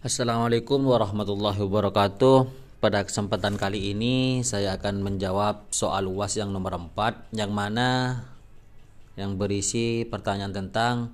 Assalamualaikum warahmatullahi wabarakatuh. Pada kesempatan kali ini saya akan menjawab soal UAS yang nomor 4 yang mana yang berisi pertanyaan tentang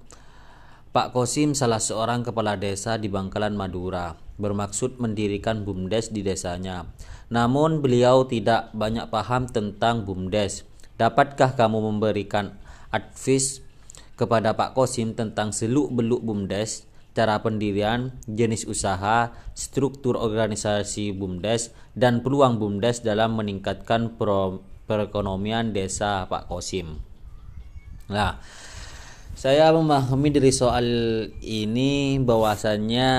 Pak Kosim salah seorang kepala desa di Bangkalan Madura bermaksud mendirikan BUMDes di desanya. Namun beliau tidak banyak paham tentang BUMDes. Dapatkah kamu memberikan advice kepada Pak Kosim tentang seluk-beluk BUMDes cara pendirian, jenis usaha, struktur organisasi BUMDes, dan peluang BUMDes dalam meningkatkan perekonomian desa Pak Kosim. Nah, saya memahami dari soal ini bahwasannya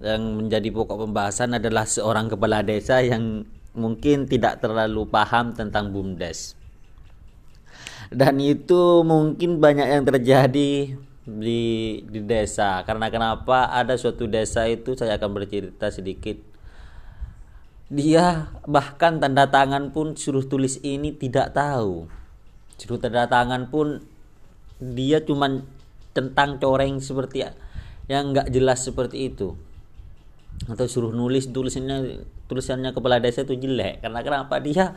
yang menjadi pokok pembahasan adalah seorang kepala desa yang mungkin tidak terlalu paham tentang BUMDes. Dan itu mungkin banyak yang terjadi di di desa. Karena kenapa ada suatu desa itu saya akan bercerita sedikit. Dia bahkan tanda tangan pun suruh tulis ini tidak tahu. Suruh tanda tangan pun dia cuman tentang coreng seperti yang nggak jelas seperti itu. Atau suruh nulis tulisannya tulisannya kepala desa itu jelek. Karena kenapa dia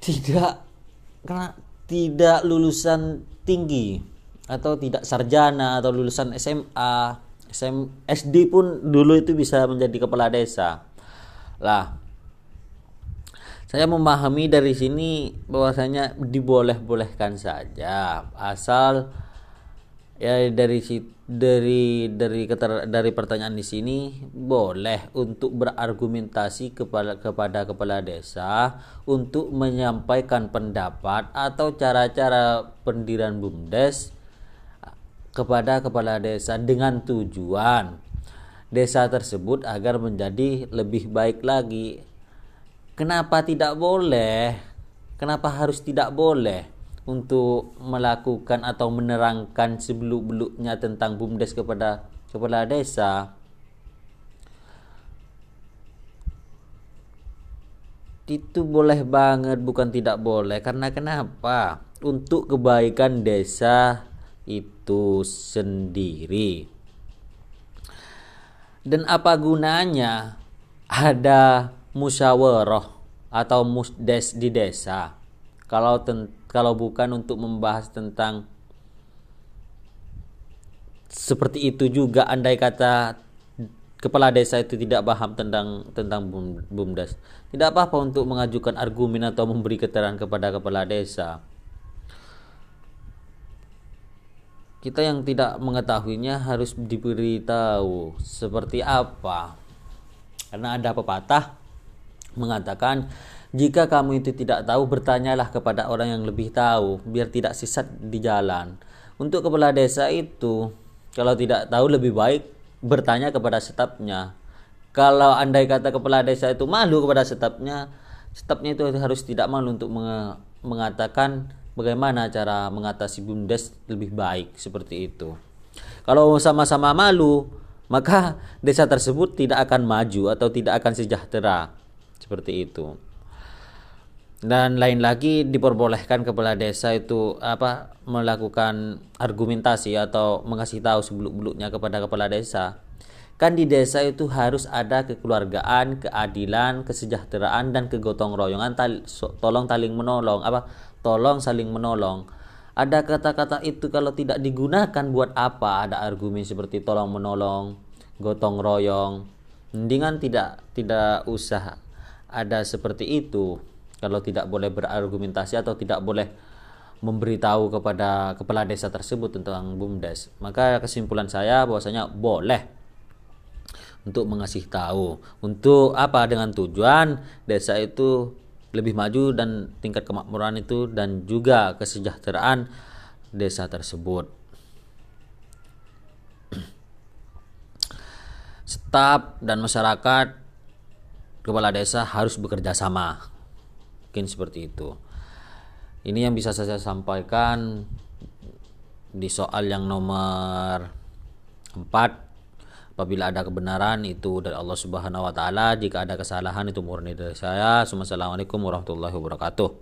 tidak karena tidak lulusan tinggi atau tidak sarjana atau lulusan SMA, SM, SD pun dulu itu bisa menjadi kepala desa. Lah, saya memahami dari sini bahwasanya diboleh-bolehkan saja asal ya dari dari dari keter, dari pertanyaan di sini boleh untuk berargumentasi kepada kepada kepala desa untuk menyampaikan pendapat atau cara-cara pendirian BUMDes kepada kepala desa dengan tujuan desa tersebut agar menjadi lebih baik lagi. Kenapa tidak boleh? Kenapa harus tidak boleh untuk melakukan atau menerangkan sebeluk-beluknya tentang BUMDes kepada kepala desa? Itu boleh banget, bukan tidak boleh. Karena kenapa? Untuk kebaikan desa itu sendiri. Dan apa gunanya ada musyawarah atau musdes di desa? Kalau ten, kalau bukan untuk membahas tentang seperti itu juga andai kata kepala desa itu tidak paham tentang tentang bumdes. Tidak apa-apa untuk mengajukan argumen atau memberi keterangan kepada kepala desa kita yang tidak mengetahuinya harus diberitahu seperti apa. Karena ada pepatah mengatakan jika kamu itu tidak tahu bertanyalah kepada orang yang lebih tahu biar tidak sesat di jalan. Untuk kepala desa itu kalau tidak tahu lebih baik bertanya kepada stafnya kalau andai kata kepala desa itu malu kepada stafnya stafnya itu harus tidak malu untuk mengatakan bagaimana cara mengatasi bumdes lebih baik seperti itu. Kalau sama-sama malu, maka desa tersebut tidak akan maju atau tidak akan sejahtera seperti itu. Dan lain lagi diperbolehkan kepala desa itu apa melakukan argumentasi atau mengasih tahu sebeluk-beluknya kepada kepala desa. Kan di desa itu harus ada kekeluargaan, keadilan, kesejahteraan dan kegotong royongan, tolong taling menolong. Apa? Tolong saling menolong. Ada kata-kata itu kalau tidak digunakan buat apa? Ada argumen seperti tolong menolong gotong royong. Mendingan tidak tidak usah ada seperti itu. Kalau tidak boleh berargumentasi atau tidak boleh memberitahu kepada kepala desa tersebut tentang bumdes. Maka kesimpulan saya bahwasanya boleh untuk mengasih tahu untuk apa dengan tujuan desa itu lebih maju dan tingkat kemakmuran itu dan juga kesejahteraan desa tersebut. Staf dan masyarakat kepala desa harus bekerja sama. Mungkin seperti itu. Ini yang bisa saya sampaikan di soal yang nomor 4 Apabila ada kebenaran itu dari Allah Subhanahu wa taala, jika ada kesalahan itu murni dari saya. Assalamualaikum warahmatullahi wabarakatuh.